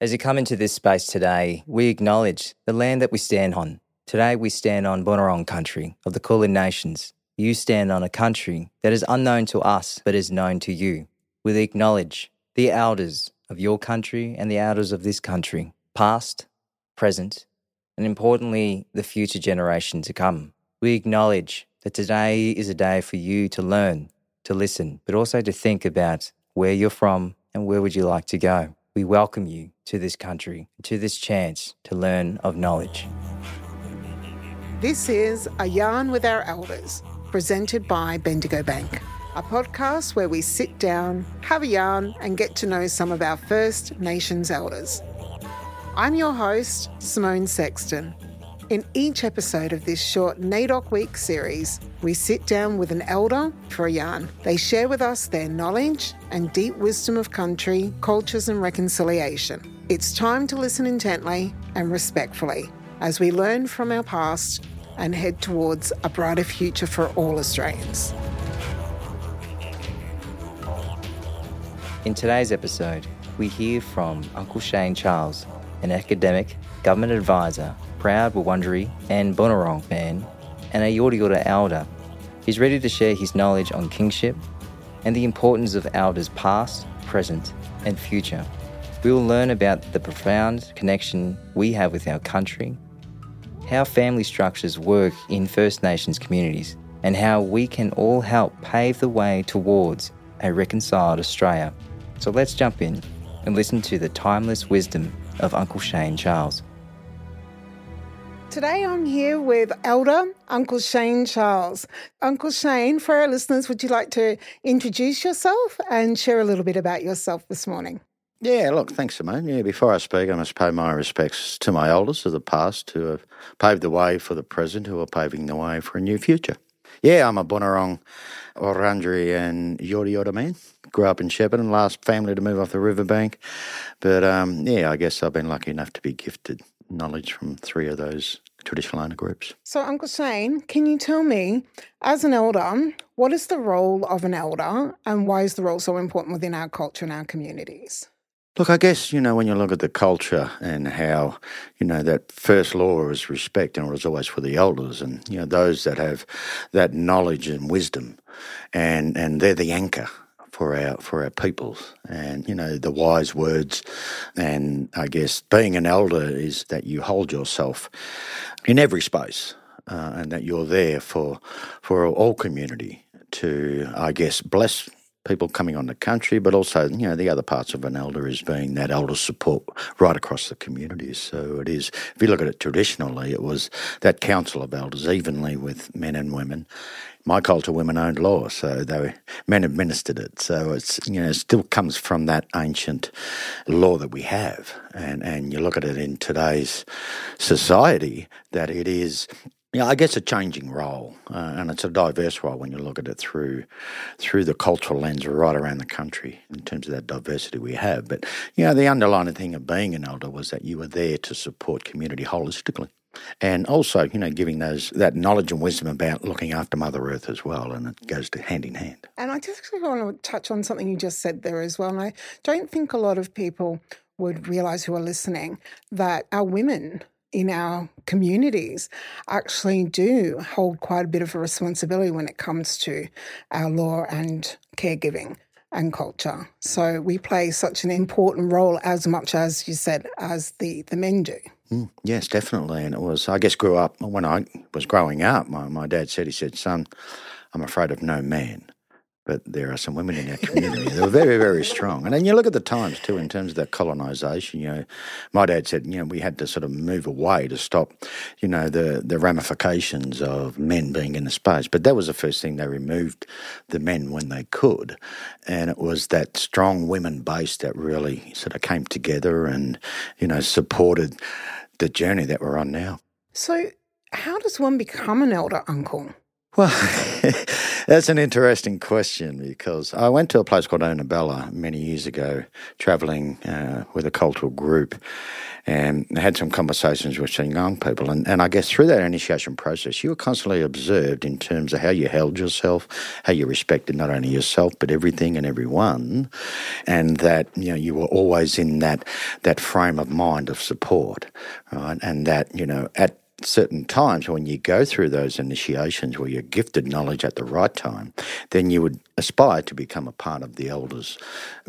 As you come into this space today, we acknowledge the land that we stand on. Today, we stand on Bunurong country of the Kulin Nations. You stand on a country that is unknown to us, but is known to you. We acknowledge the elders of your country and the elders of this country, past, present, and importantly, the future generation to come. We acknowledge that today is a day for you to learn, to listen, but also to think about where you're from and where would you like to go. We welcome you to this country, to this chance to learn of knowledge. This is A Yarn with Our Elders, presented by Bendigo Bank, a podcast where we sit down, have a yarn, and get to know some of our First Nations elders. I'm your host, Simone Sexton. In each episode of this short NAIDOC Week series, we sit down with an elder for a yarn. They share with us their knowledge and deep wisdom of country, cultures, and reconciliation. It's time to listen intently and respectfully as we learn from our past and head towards a brighter future for all Australians. In today's episode, we hear from Uncle Shane Charles, an academic, government advisor, proud Wurundjeri and Bunurong man, and a Yorta Yorta elder. He's ready to share his knowledge on kinship and the importance of elders past, present, and future. We will learn about the profound connection we have with our country, how family structures work in First Nations communities, and how we can all help pave the way towards a reconciled Australia. So let's jump in and listen to the timeless wisdom of Uncle Shane Charles. Today I'm here with Elder Uncle Shane Charles. Uncle Shane, for our listeners, would you like to introduce yourself and share a little bit about yourself this morning? Yeah, look, thanks, Simone. Yeah, before I speak, I must pay my respects to my elders of the past who have paved the way for the present, who are paving the way for a new future. Yeah, I'm a Bunurong, Wurundjeri and Yorta Yorta man. Grew up in Shepparton, last family to move off the riverbank. But um, yeah, I guess I've been lucky enough to be gifted knowledge from three of those traditional owner groups. So, Uncle Shane, can you tell me, as an elder, what is the role of an elder and why is the role so important within our culture and our communities? Look, I guess, you know, when you look at the culture and how, you know, that first law is respect and it was always for the elders and, you know, those that have that knowledge and wisdom and, and they're the anchor for our for our peoples. And you know the wise words and I guess being an elder is that you hold yourself in every space uh, and that you're there for for all community to I guess bless people coming on the country, but also, you know, the other parts of an elder is being that elder support right across the communities. So it is, if you look at it traditionally, it was that council of elders evenly with men and women. My culture, women owned law, so they were, men administered it. So it's, you know, it still comes from that ancient law that we have. And, and you look at it in today's society, that it is yeah, I guess a changing role, uh, and it's a diverse role when you look at it through through the cultural lens right around the country in terms of that diversity we have. But you know, the underlying thing of being an elder was that you were there to support community holistically, and also you know giving those that knowledge and wisdom about looking after Mother Earth as well, and it goes to hand in hand. And I just want to touch on something you just said there as well. And I don't think a lot of people would realize who are listening that our women in our communities actually do hold quite a bit of a responsibility when it comes to our law and caregiving and culture. So we play such an important role as much as you said as the, the men do. Mm, yes, definitely. And it was, I guess, grew up when I was growing up. My, my dad said, he said, son, I'm afraid of no man but there are some women in our community that are very, very strong. And then you look at the times too, in terms of that colonisation. You know, my dad said, you know, we had to sort of move away to stop, you know, the the ramifications of men being in the space. But that was the first thing they removed the men when they could, and it was that strong women base that really sort of came together and, you know, supported the journey that we're on now. So, how does one become an elder uncle? Well, That's an interesting question because I went to a place called Onabella many years ago, traveling uh, with a cultural group, and had some conversations with some young people. And, and I guess through that initiation process, you were constantly observed in terms of how you held yourself, how you respected not only yourself but everything and everyone, and that you know you were always in that that frame of mind of support, right? And that you know at certain times when you go through those initiations where you're gifted knowledge at the right time, then you would aspire to become a part of the elders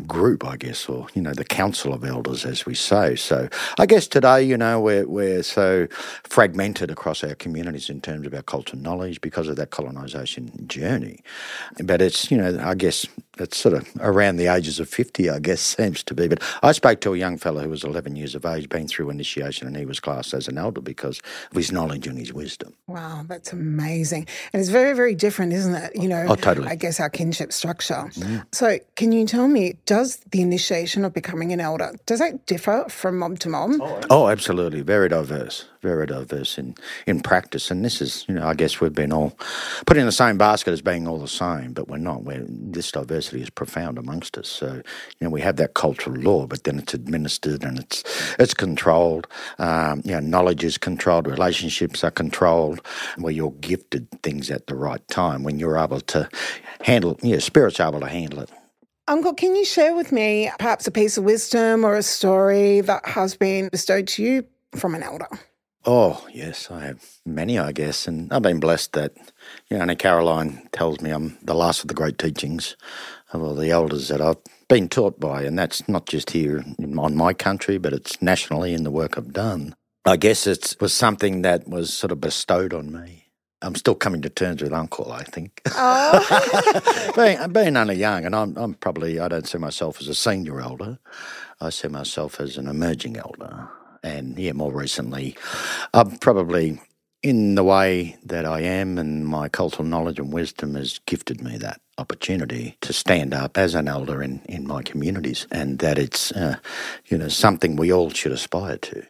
group, I guess, or, you know, the council of elders, as we say. So I guess today, you know, we're, we're so fragmented across our communities in terms of our cultural knowledge because of that colonisation journey. But it's, you know, I guess it's sort of around the ages of 50, I guess, seems to be. But I spoke to a young fellow who was 11 years of age, been through initiation, and he was classed as an elder because of his knowledge and his wisdom. Wow, that's amazing. And it's very, very different, isn't it? You know, oh, totally. I guess our kinship structure. Mm. So, can you tell me, does the initiation of becoming an elder, does that differ from mob to? Oh, oh, absolutely. Very diverse. Very diverse in, in practice. And this is, you know, I guess we've been all put in the same basket as being all the same, but we're not. We're, this diversity is profound amongst us. So, you know, we have that cultural law, but then it's administered and it's it's controlled. Um, you know, knowledge is controlled, relationships are controlled, where you're gifted things at the right time when you're able to handle, you know, spirit's able to handle it. Uncle, can you share with me perhaps a piece of wisdom or a story that has been bestowed to you from an elder? Oh, yes, I have many, I guess. And I've been blessed that, you know, Anna Caroline tells me I'm the last of the great teachings of all the elders that I've been taught by. And that's not just here on my country, but it's nationally in the work I've done. I guess it was something that was sort of bestowed on me. I'm still coming to terms with Uncle, I think. Oh. being, being only young, and I'm, I'm probably, I don't see myself as a senior elder. I see myself as an emerging elder and yeah, more recently, I'm probably in the way that I am and my cultural knowledge and wisdom has gifted me that opportunity to stand up as an elder in, in my communities and that it's uh, you know something we all should aspire to.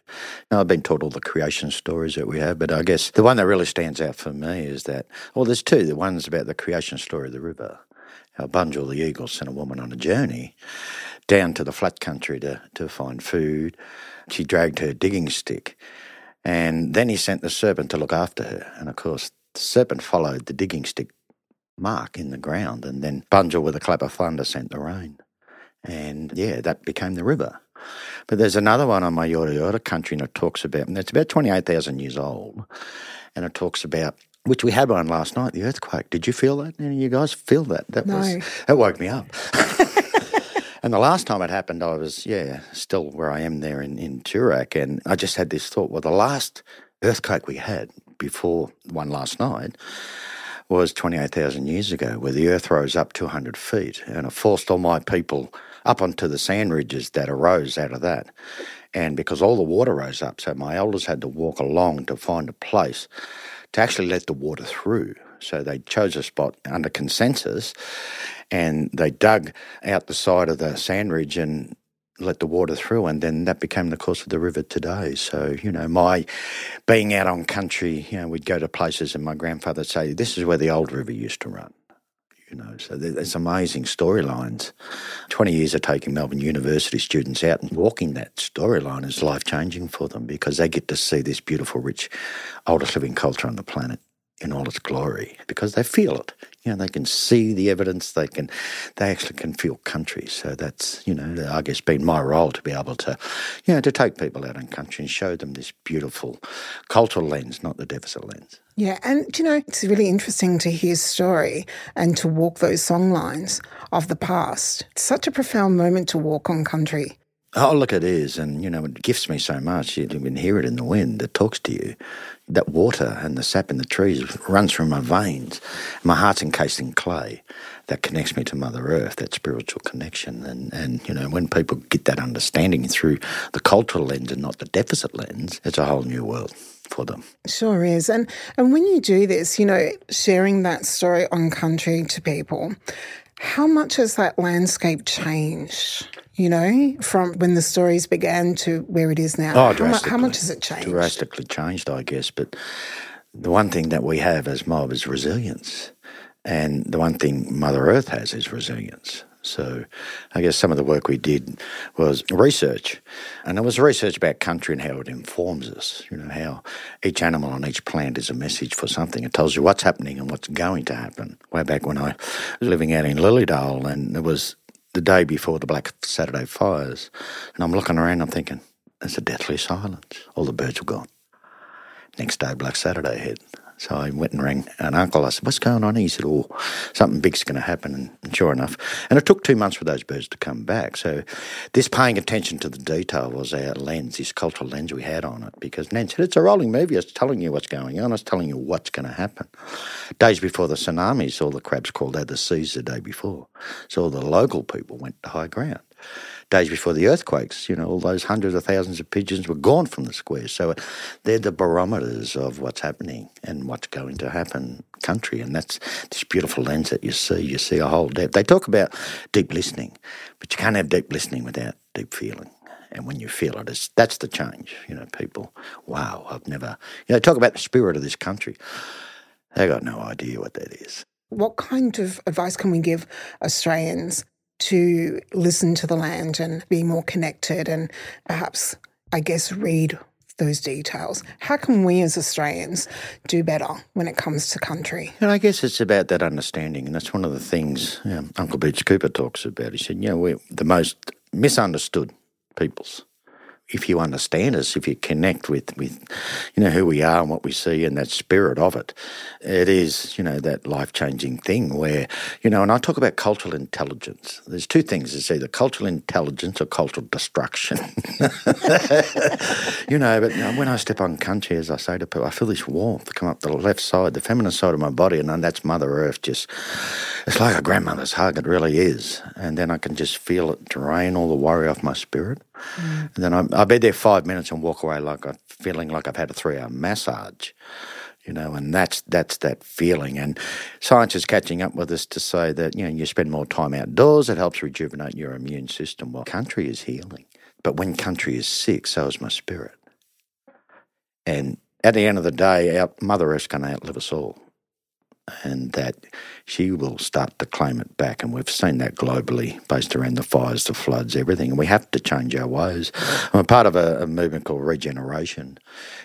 Now, I've been taught all the creation stories that we have, but I guess the one that really stands out for me is that well there's two. The one's about the creation story of the river. How Bunjil the eagle sent a woman on a journey down to the flat country to, to find food she dragged her digging stick. And then he sent the serpent to look after her. And of course, the serpent followed the digging stick mark in the ground. And then Bunjil, with a clap of thunder, sent the rain. And yeah, that became the river. But there's another one on my Yorta Yorta country, and it talks about, and it's about 28,000 years old. And it talks about which we had one last night, the earthquake. Did you feel that? Any of you guys feel that? That no. was that woke me up. And the last time it happened, I was, yeah, still where I am there in, in Toorak. And I just had this thought well, the last earthquake we had before one last night was 28,000 years ago, where the earth rose up 200 feet. And it forced all my people up onto the sand ridges that arose out of that. And because all the water rose up, so my elders had to walk along to find a place to actually let the water through. So they chose a spot under consensus and they dug out the side of the sand ridge and let the water through, and then that became the course of the river today. So, you know, my being out on country, you know, we'd go to places, and my grandfather'd say, This is where the old river used to run. You know, so there's amazing storylines. 20 years of taking Melbourne University students out and walking that storyline is life changing for them because they get to see this beautiful, rich, oldest living culture on the planet in all its glory because they feel it. You know, they can see the evidence. They can, they actually can feel country. So that's you know, I guess, been my role to be able to, you know, to take people out in country and show them this beautiful cultural lens, not the deficit lens. Yeah, and you know, it's really interesting to hear story and to walk those song lines of the past. It's such a profound moment to walk on country. Oh, look, it is. And, you know, it gifts me so much. You can hear it in the wind. It talks to you. That water and the sap in the trees runs through my veins. My heart's encased in clay. That connects me to Mother Earth, that spiritual connection. And, and, you know, when people get that understanding through the cultural lens and not the deficit lens, it's a whole new world for them. Sure is. And and when you do this, you know, sharing that story on country to people, how much has that landscape changed? You know, from when the stories began to where it is now. Oh, how, mu- how much has it changed? Drastically changed, I guess. But the one thing that we have as mob is resilience. And the one thing Mother Earth has is resilience. So I guess some of the work we did was research. And it was research about country and how it informs us. You know, how each animal on each plant is a message for something. It tells you what's happening and what's going to happen. Way back when I was living out in Lilydale and there was the day before the Black Saturday fires. And I'm looking around, I'm thinking, there's a deathly silence. All the birds were gone. Next day, Black Saturday hit. So I went and rang an uncle. I said, What's going on? He said, Oh, something big's going to happen. And sure enough. And it took two months for those birds to come back. So this paying attention to the detail was our lens, this cultural lens we had on it. Because Nan said, It's a rolling movie. It's telling you what's going on. It's telling you what's going to happen. Days before the tsunamis, all the crabs crawled out of the seas the day before. So all the local people went to high ground days before the earthquakes, you know, all those hundreds of thousands of pigeons were gone from the square. So uh, they're the barometers of what's happening and what's going to happen country. And that's this beautiful lens that you see. You see a whole depth. They talk about deep listening, but you can't have deep listening without deep feeling. And when you feel it, it's, that's the change. You know, people, wow, I've never, you know, talk about the spirit of this country. They got no idea what that is. What kind of advice can we give Australians to listen to the land and be more connected and perhaps, I guess, read those details. How can we as Australians do better when it comes to country? And I guess it's about that understanding, and that's one of the things know, Uncle Beach Cooper talks about. He said, you know, we're the most misunderstood peoples if you understand us, if you connect with, with, you know, who we are and what we see and that spirit of it, it is, you know, that life changing thing where, you know, and I talk about cultural intelligence. There's two things. It's either cultural intelligence or cultural destruction. you know, but when I step on country, as I say to people, I feel this warmth come up the left side, the feminine side of my body, and then that's Mother Earth just, it's like a grandmother's hug. It really is. And then I can just feel it drain all the worry off my spirit. Mm. And then I'll be there five minutes and walk away like I'm feeling like I've had a three hour massage. You know, and that's that's that feeling. And science is catching up with us to say that, you know, you spend more time outdoors, it helps rejuvenate your immune system. Well, country is healing. But when country is sick, so is my spirit. And at the end of the day, our Mother Earth's going to outlive us all and that she will start to claim it back. And we've seen that globally based around the fires, the floods, everything. And we have to change our ways. I'm a part of a, a movement called Regeneration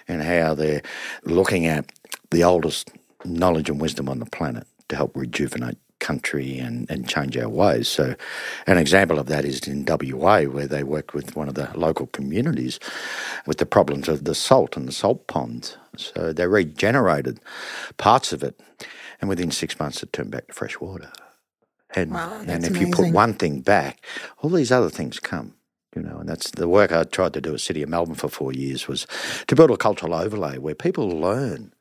and how they're looking at the oldest knowledge and wisdom on the planet to help rejuvenate country and, and change our ways. So, an example of that is in WA, where they worked with one of the local communities with the problems of the salt and the salt ponds. So, they regenerated parts of it and within six months it turned back to fresh water. And, wow, and if amazing. you put one thing back, all these other things come. You know, and that's the work I tried to do at City of Melbourne for four years was to build a cultural overlay where people learn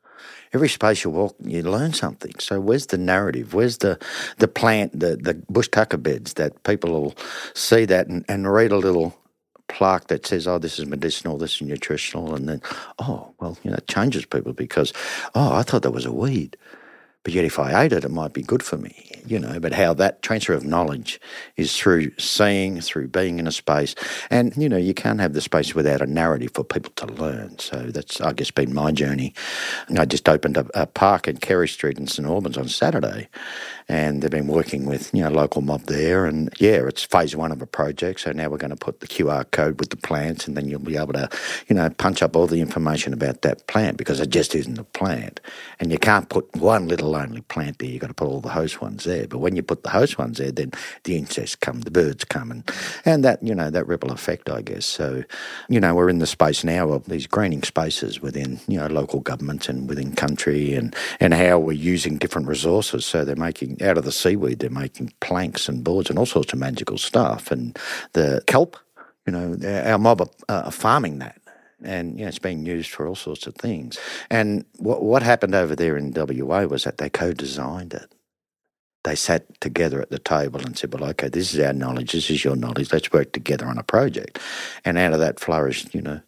every space you walk, you learn something. So where's the narrative? Where's the the plant, the the bush tucker beds that people will see that and, and read a little plaque that says, "Oh, this is medicinal, this is nutritional," and then, oh, well, you know, it changes people because, oh, I thought that was a weed. But yet, if I ate it, it might be good for me, you know. But how that transfer of knowledge is through seeing, through being in a space. And, you know, you can't have the space without a narrative for people to learn. So that's, I guess, been my journey. I just opened a, a park in Carey Street in St Albans on Saturday and they've been working with you know local mob there and yeah it's phase one of a project so now we're going to put the qr code with the plants and then you'll be able to you know punch up all the information about that plant because it just isn't a plant and you can't put one little lonely plant there you've got to put all the host ones there. But when you put the host ones there then the insects come the birds come and and that you know that ripple effect i guess. So you know we're in the space now of these greening spaces within you know local governments and within country and and how we're using different resources. So they're making out of the seaweed, they're making planks and boards and all sorts of magical stuff. And the kelp, you know, our mob are, are farming that and you know, it's being used for all sorts of things. And what what happened over there in WA was that they co-designed it. They sat together at the table and said, "Well, okay, this is our knowledge. This is your knowledge. Let's work together on a project." And out of that flourished, you know,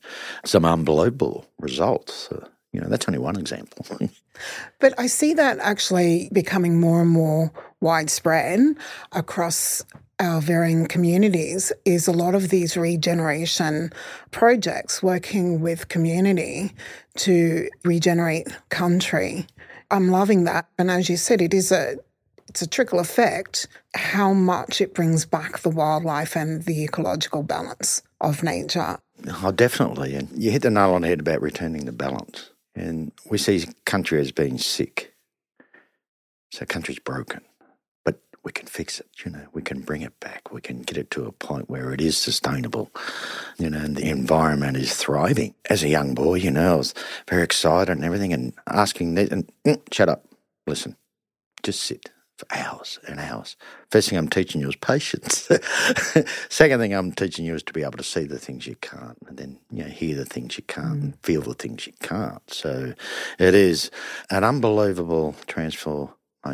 some unbelievable results. Uh, you know, that's only one example. but I see that actually becoming more and more widespread across our varying communities is a lot of these regeneration projects working with community to regenerate country. I'm loving that. And as you said, it is a it's a trickle effect, how much it brings back the wildlife and the ecological balance of nature. Oh, definitely. And you hit the nail on the head about returning the balance. And we see country as being sick. So country's broken. We can fix it, you know, we can bring it back. We can get it to a point where it is sustainable, you know, and the environment is thriving. As a young boy, you know, I was very excited and everything and asking, that, and mm, shut up, listen, just sit for hours and hours. First thing I'm teaching you is patience. Second thing I'm teaching you is to be able to see the things you can't, and then you know hear the things you can't, mm. and feel the things you can't. So it is an unbelievable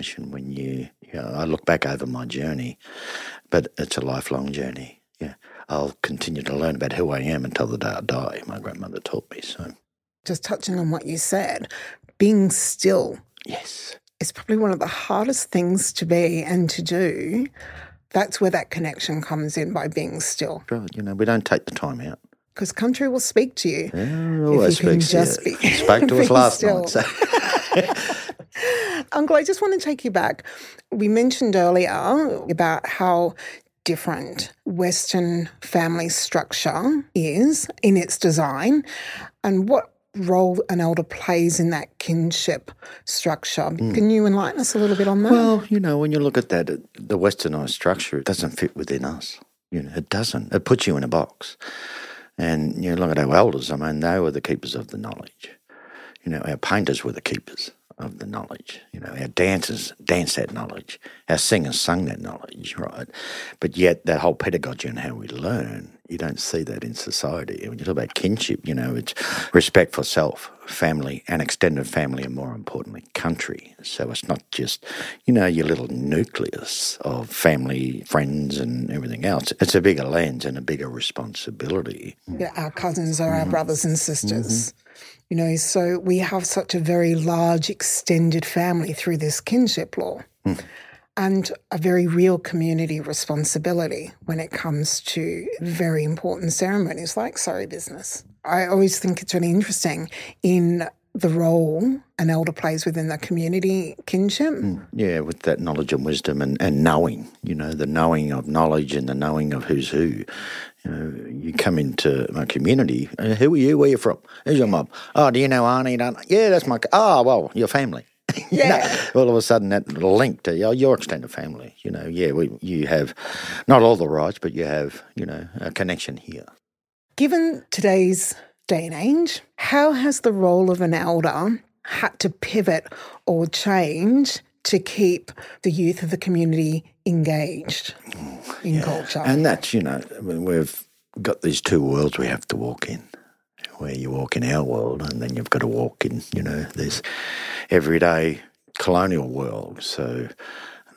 when you. you know, I look back over my journey, but it's a lifelong journey. Yeah, I'll continue to learn about who I am until the day I die. My grandmother taught me so. Just touching on what you said, being still. Yes is probably one of the hardest things to be and to do. That's where that connection comes in by being still. Right, you know, we don't take the time out. Because country will speak to you. Yeah, always speaks to you. Be, spoke to us last still. night. So. Uncle, I just want to take you back. We mentioned earlier about how different Western family structure is in its design and what role an elder plays in that kinship structure. Mm. Can you enlighten us a little bit on that? Well, you know, when you look at that, the westernized structure, it doesn't fit within us. You know, it doesn't. It puts you in a box. And you know, look at our elders. I mean, they were the keepers of the knowledge. You know, our painters were the keepers of the knowledge. You know, our dancers danced that knowledge. Our singers sung that knowledge, right? But yet, that whole pedagogy and how we learn, you don't see that in society. When you talk about kinship, you know, it's respect for self, family, and extended family, and more importantly, country. So it's not just, you know, your little nucleus of family, friends, and everything else. It's a bigger lens and a bigger responsibility. Yeah, our cousins are mm-hmm. our brothers and sisters. Mm-hmm. You know, so we have such a very large extended family through this kinship law. Mm. And a very real community responsibility when it comes to very important ceremonies like sorry business. I always think it's really interesting in the role an elder plays within the community kinship. Mm, yeah, with that knowledge and wisdom and, and knowing, you know, the knowing of knowledge and the knowing of who's who. You know, you come into my community. Uh, who are you? Where are you from? Who's your mum? Oh, do you know Arnie? Don't? Yeah, that's my. Oh, well, your family. Yeah. all of a sudden, that link to your, your extended family. You know, yeah, we, you have not all the rights, but you have, you know, a connection here. Given today's day and age, how has the role of an elder had to pivot or change to keep the youth of the community engaged in yeah. culture? And that's, you know, we've got these two worlds we have to walk in where you walk in our world and then you've got to walk in, you know, this everyday colonial world. So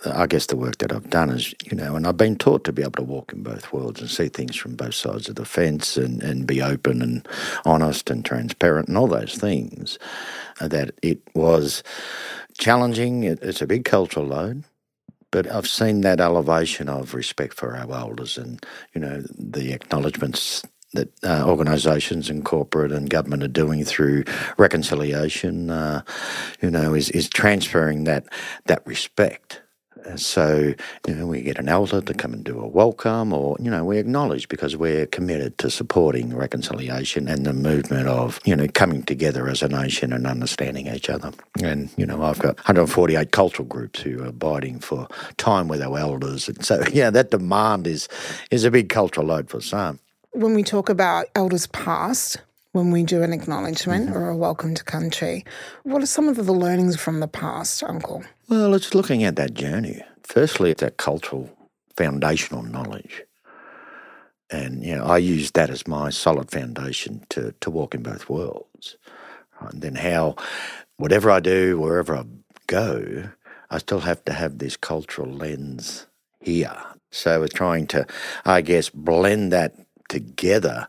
I guess the work that I've done is, you know, and I've been taught to be able to walk in both worlds and see things from both sides of the fence and, and be open and honest and transparent and all those things. Uh, that it was challenging, it, it's a big cultural load. But I've seen that elevation of respect for our elders and, you know, the acknowledgements that uh, organisations and corporate and government are doing through reconciliation, uh, you know, is, is transferring that that respect so, you know, we get an elder to come and do a welcome, or, you know, we acknowledge because we're committed to supporting reconciliation and the movement of, you know, coming together as a nation and understanding each other. And, you know, I've got 148 cultural groups who are abiding for time with our elders. And so, yeah, that demand is, is a big cultural load for some. When we talk about elders past, when we do an acknowledgement mm-hmm. or a welcome to country. What are some of the learnings from the past, Uncle? Well, it's looking at that journey. Firstly, it's that cultural foundational knowledge. And you know, I use that as my solid foundation to, to walk in both worlds. Uh, and then how, whatever I do, wherever I go, I still have to have this cultural lens here. So we're trying to, I guess, blend that together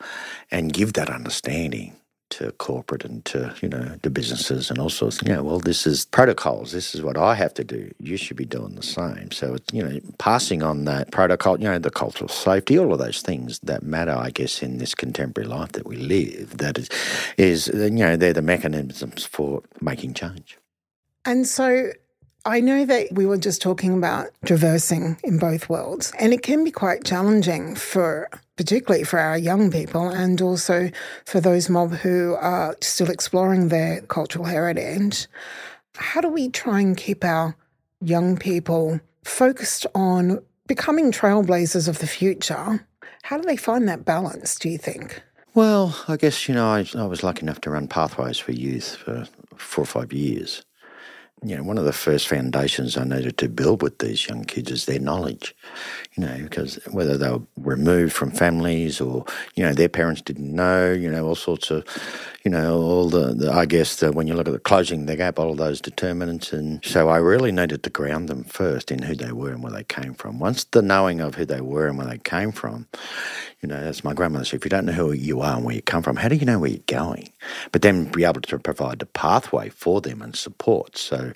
and give that understanding to corporate and to you know the businesses and all sorts. Know, well, this is protocols. This is what I have to do. You should be doing the same. So it's you know passing on that protocol. You know, the cultural safety, all of those things that matter, I guess, in this contemporary life that we live. That is, is you know, they're the mechanisms for making change. And so I know that we were just talking about traversing in both worlds, and it can be quite challenging for particularly for our young people and also for those mob who are still exploring their cultural heritage. How do we try and keep our young people focused on becoming trailblazers of the future? How do they find that balance, do you think? Well, I guess, you know, I, I was lucky enough to run Pathways for Youth for four or five years you know, one of the first foundations I needed to build with these young kids is their knowledge, you know, because whether they were removed from families or, you know, their parents didn't know, you know, all sorts of, you know, all the, the I guess, the, when you look at the closing the gap, all of those determinants. And so I really needed to ground them first in who they were and where they came from. Once the knowing of who they were and where they came from, you know, as my grandmother said, if you don't know who you are and where you come from, how do you know where you're going? But then be able to provide the pathway for them and support. So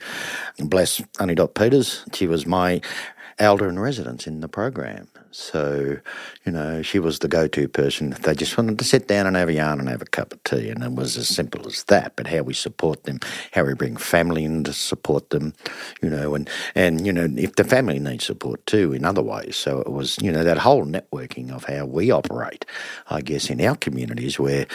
bless Aunty Dot Peters, she was my elder in residence in the program. So, you know, she was the go to person. They just wanted to sit down and have a yarn and have a cup of tea. And it was as simple as that. But how we support them, how we bring family in to support them, you know, and, and, you know, if the family needs support too in other ways. So it was, you know, that whole networking of how we operate, I guess, in our communities where,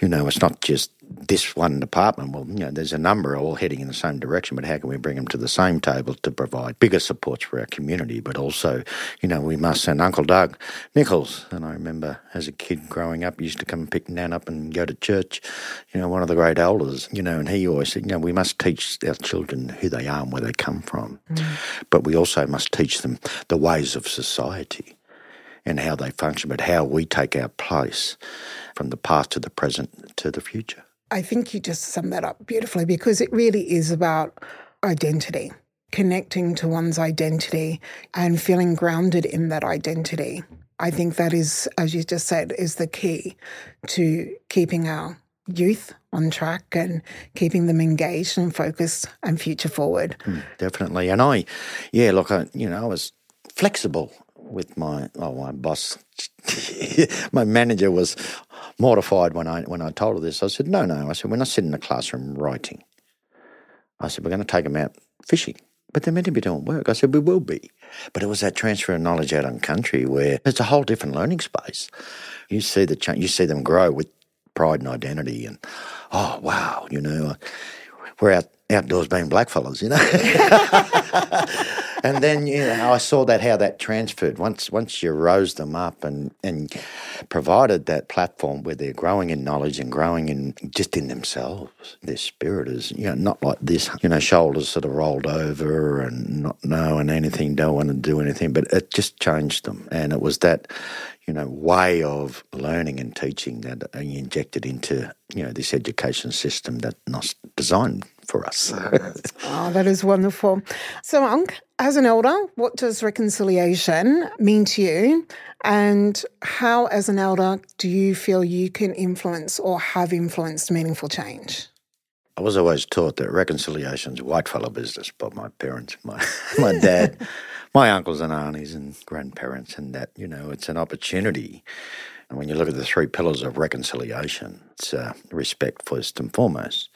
you know, it's not just this one department, well, you know, there's a number all heading in the same direction, but how can we bring them to the same table to provide bigger supports for our community? But also, you know, we must, and Uncle Doug Nicholls, and I remember as a kid growing up, used to come and pick Nan up and go to church, you know, one of the great elders, you know, and he always said, you know, we must teach our children who they are and where they come from. Mm. But we also must teach them the ways of society and how they function, but how we take our place from the past to the present to the future. I think you just summed that up beautifully because it really is about identity, connecting to one's identity and feeling grounded in that identity. I think that is, as you just said, is the key to keeping our youth on track and keeping them engaged and focused and future forward. Mm, definitely. And I, yeah, look, I, you know, I was flexible with my, oh, my boss. my manager was mortified when I when I told her this. I said, "No, no." I said, "We're not sitting in the classroom writing." I said, "We're going to take them out fishing." But they're meant to be doing work. I said, we will be. But it was that transfer of knowledge out on country where it's a whole different learning space. You see the change, you see them grow with pride and identity and, oh, wow, you know, we're out outdoors being blackfellas, you know. and then you know, I saw that how that transferred once once you rose them up and and provided that platform where they're growing in knowledge and growing in just in themselves. Their spirit is you know not like this, you know, shoulders sort of rolled over and not knowing anything, don't want to do anything, but it just changed them, and it was that you know, way of learning and teaching that you injected into, you know, this education system that's not designed for us. oh, that is wonderful. So, Unc, as an elder, what does reconciliation mean to you? And how, as an elder, do you feel you can influence or have influenced meaningful change? I was always taught that reconciliation is white fellow business by my parents, my, my dad my uncles and aunties and grandparents, and that, you know, it's an opportunity. And when you look at the three pillars of reconciliation, it's uh, respect first and foremost,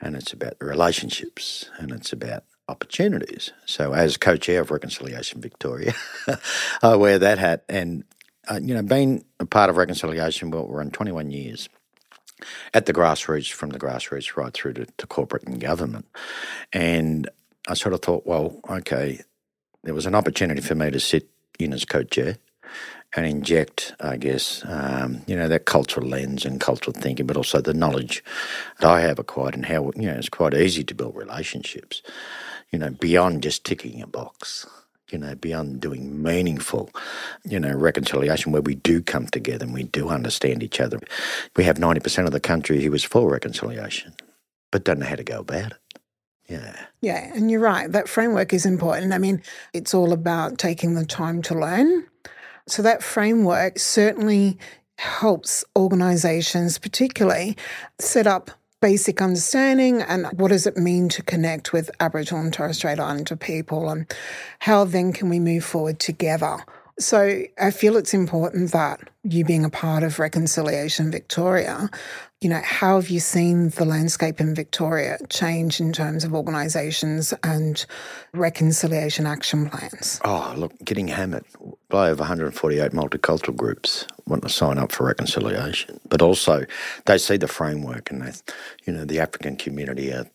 and it's about relationships, and it's about opportunities. So, as co-chair of Reconciliation Victoria, I wear that hat, and uh, you know, being a part of Reconciliation, well, we're in 21 years at the grassroots, from the grassroots right through to, to corporate and government, and I sort of thought, well, okay, there was an opportunity for me to sit in as co-chair and inject, I guess, um, you know, that cultural lens and cultural thinking, but also the knowledge that I have acquired and how, you know, it's quite easy to build relationships, you know, beyond just ticking a box, you know, beyond doing meaningful, you know, reconciliation where we do come together and we do understand each other. We have 90% of the country who is for reconciliation, but don't know how to go about it. Yeah. Yeah. And you're right. That framework is important. I mean, it's all about taking the time to learn. So that framework certainly helps organizations, particularly, set up basic understanding and what does it mean to connect with Aboriginal and Torres Strait Islander people and how then can we move forward together. So I feel it's important that you being a part of Reconciliation Victoria, you know, how have you seen the landscape in Victoria change in terms of organisations and reconciliation action plans? Oh, look, getting hammered by over 148 multicultural groups want to sign up for reconciliation, but also they see the framework and they, you know, the African community are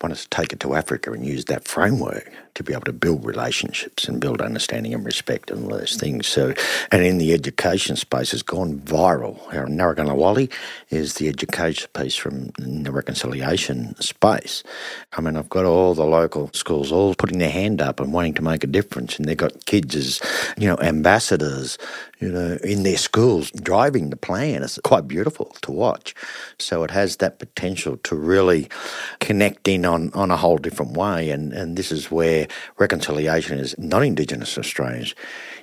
want us to take it to Africa and use that framework to be able to build relationships and build understanding and respect and all those things. So, and in the education space, it's gone viral. Our Narragunnawali is the education piece from the reconciliation space. I mean, I've got all the local schools all putting their hand up and wanting to make a difference, and they've got kids as, you know, ambassadors, you know, in their schools driving the plan. It's quite beautiful to watch. So it has that potential to really connect in on, on a whole different way. And, and this is where reconciliation is non Indigenous Australians.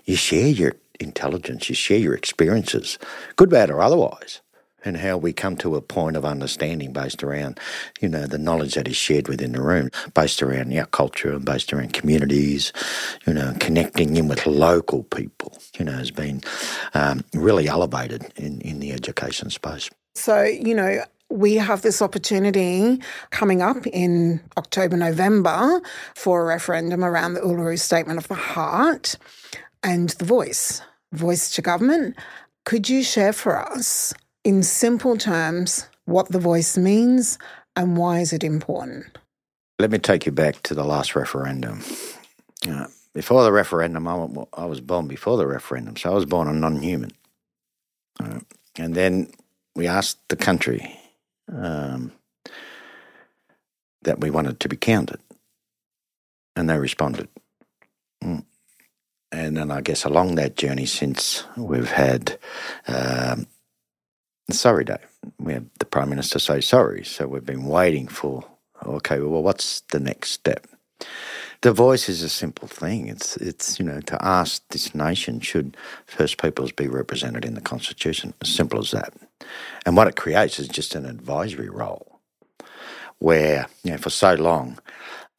You share your intelligence, you share your experiences, good, bad, or otherwise and how we come to a point of understanding based around, you know, the knowledge that is shared within the room, based around our culture and based around communities, you know, connecting in with local people, you know, has been um, really elevated in, in the education space. So, you know, we have this opportunity coming up in October, November for a referendum around the Uluru Statement of the Heart and the voice, voice to government. Could you share for us, in simple terms, what the voice means and why is it important? Let me take you back to the last referendum. Uh, before the referendum, I, was born before the referendum, so I was born a non human. Uh, and then we asked the country um, that we wanted to be counted. And they responded. Mm. And then I guess along that journey since we've had um, Sorry Day. We had the Prime Minister say sorry. So we've been waiting for, okay, well, what's the next step? The voice is a simple thing. It's, it's you know, to ask this nation should First Peoples be represented in the Constitution. As simple as that. And what it creates is just an advisory role where, you know, for so long,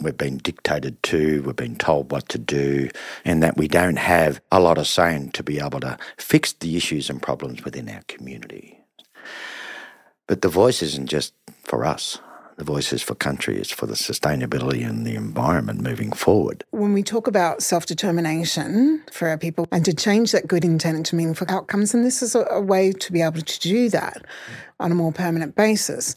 we've been dictated to, we've been told what to do, and that we don't have a lot of saying to be able to fix the issues and problems within our community. But the voice isn't just for us. The voice is for country, it's for the sustainability and the environment moving forward. When we talk about self determination for our people and to change that good intent to meaningful outcomes, and this is a, a way to be able to do that on a more permanent basis.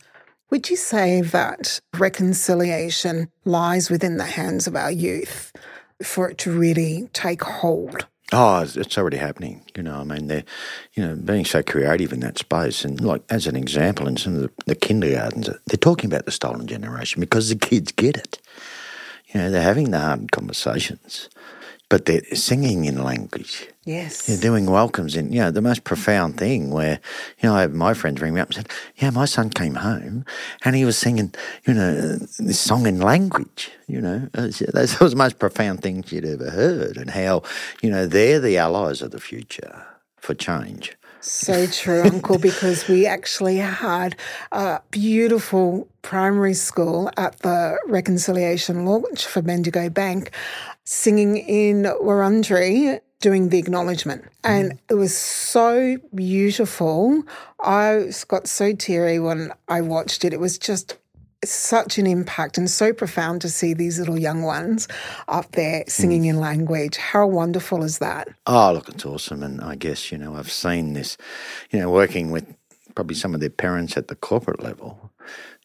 Would you say that reconciliation lies within the hands of our youth for it to really take hold? Oh, it's already happening. You know, I mean, they're, you know, being so creative in that space. And like, as an example, in some of the, the kindergartens, they're talking about the stolen generation because the kids get it. You know, they're having the hard conversations but they're singing in language. Yes. They're doing welcomes in, you know, the most profound thing where, you know, I have my friends ring me up and said, yeah, my son came home and he was singing, you know, this song in language, you know. That was the most profound thing you'd ever heard and how, you know, they're the allies of the future for change. So true, Uncle, because we actually had a beautiful primary school at the reconciliation launch for Bendigo Bank singing in Wurundjeri doing the acknowledgement. And mm. it was so beautiful. I got so teary when I watched it. It was just such an impact and so profound to see these little young ones up there singing mm. in language. How wonderful is that? Oh, look, it's awesome. And I guess, you know, I've seen this, you know, working with probably some of their parents at the corporate level,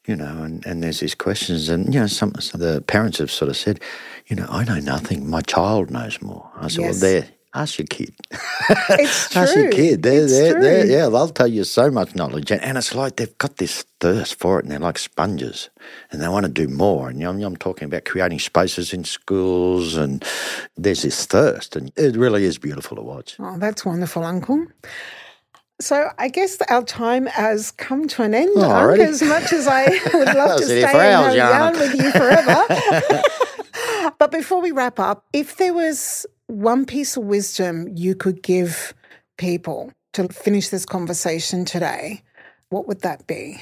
you know, and, and there's these questions. And, you know, some, some the parents have sort of said, you know, I know nothing. My child knows more. I said, yes. well, there, Ask your kid. It's true. Ask your kid. They're, it's they're, true. They're, yeah, they'll tell you so much knowledge. And, and, it's like they've got this thirst for it and they're like sponges and they want to do more. And you know, I'm talking about creating spaces in schools and there's this thirst and it really is beautiful to watch. Oh, that's wonderful, Uncle. So I guess our time has come to an end, oh, Unc, as much as I would love to stay and have yarn with you forever. but before we wrap up, if there was one piece of wisdom you could give people to finish this conversation today, what would that be?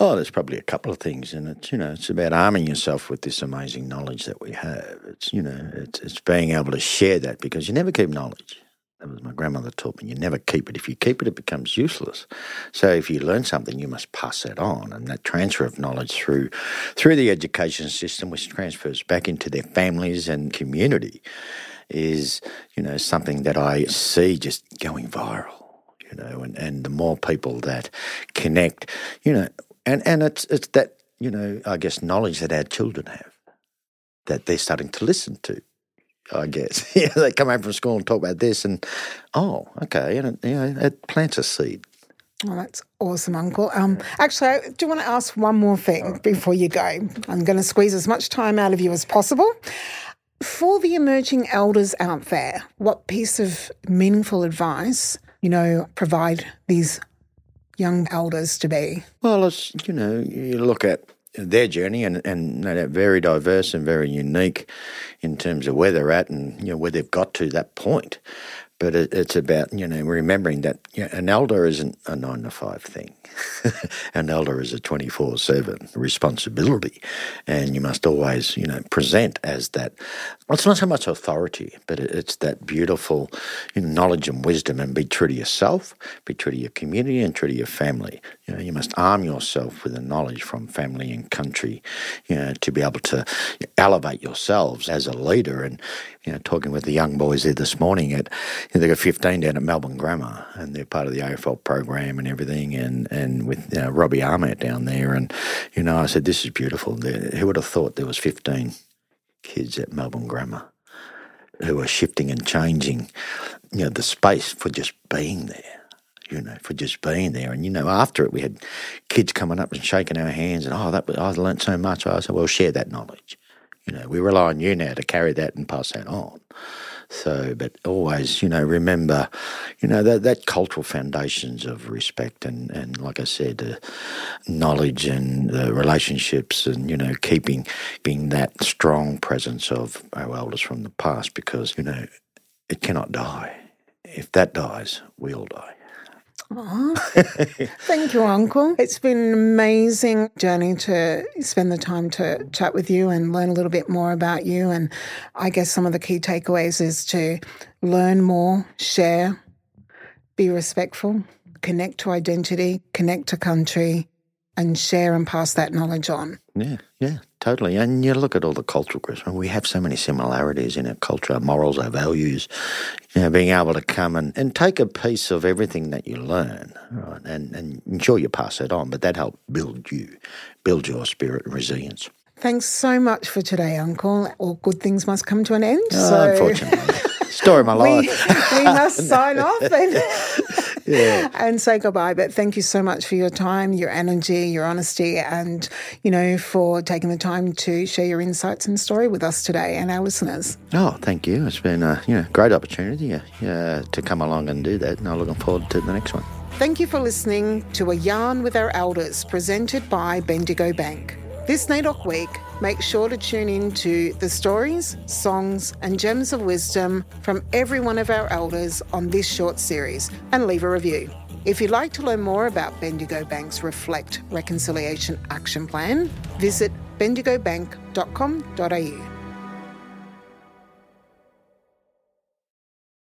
Oh, there's probably a couple of things, and it's you know it's about arming yourself with this amazing knowledge that we have. It's you know it's it's being able to share that because you never keep knowledge. That was my grandmother taught me. You never keep it. If you keep it, it becomes useless. So if you learn something, you must pass it on, and that transfer of knowledge through through the education system, which transfers back into their families and community, is you know something that I see just going viral. You know, and, and the more people that connect, you know, and, and it's it's that, you know, I guess knowledge that our children have that they're starting to listen to. I guess. yeah, they come home from school and talk about this, and oh, okay, and it, you know, it plants a seed. Oh, that's awesome, Uncle. Um, actually, I do want to ask one more thing before you go. I'm going to squeeze as much time out of you as possible. For the emerging elders out there, what piece of meaningful advice, you know, provide these young elders to be? Well, you know, you look at their journey and, and no very diverse and very unique in terms of where they're at and you know where they've got to that point. But it, it's about you know remembering that you know, an elder isn't a nine to five thing. an elder is a twenty four seven responsibility, and you must always you know present as that. Well, It's not so much authority, but it, it's that beautiful you know, knowledge and wisdom, and be true to yourself, be true to your community, and true to your family. You know, you must arm yourself with the knowledge from family and country, you know, to be able to elevate yourselves as a leader. And you know, talking with the young boys there this morning at you know, they got 15 down at Melbourne Grammar, and they're part of the AFL program and everything, and and with you know, Robbie Armett down there, and you know, I said this is beautiful. Who would have thought there was 15 kids at Melbourne Grammar who are shifting and changing, you know, the space for just being there you know, for just being there. And, you know, after it, we had kids coming up and shaking our hands and, oh, that was, I learnt so much. I said, well, share that knowledge. You know, we rely on you now to carry that and pass that on. So, but always, you know, remember, you know, that, that cultural foundations of respect and, and like I said, uh, knowledge and the relationships and, you know, keeping being that strong presence of our elders from the past because, you know, it cannot die. If that dies, we'll die. Thank you, Uncle. It's been an amazing journey to spend the time to chat with you and learn a little bit more about you. And I guess some of the key takeaways is to learn more, share, be respectful, connect to identity, connect to country, and share and pass that knowledge on. Yeah, yeah, totally. And you look at all the cultural mean, we have so many similarities in our culture, our morals, our values. You know, being able to come and, and take a piece of everything that you learn, right, and, and ensure you pass it on, but that helps build you, build your spirit and resilience. Thanks so much for today, Uncle. All good things must come to an end. Oh, so unfortunately. Story of my life. we, we must sign off and, yeah. and say goodbye. But thank you so much for your time, your energy, your honesty, and, you know, for taking the time to share your insights and story with us today and our listeners. Oh, thank you. It's been a you know, great opportunity uh, to come along and do that. And I'm looking forward to the next one. Thank you for listening to A Yarn with Our Elders, presented by Bendigo Bank. This NAIDOC week, make sure to tune in to the stories, songs, and gems of wisdom from every one of our elders on this short series and leave a review. If you'd like to learn more about Bendigo Bank's Reflect Reconciliation Action Plan, visit bendigobank.com.au.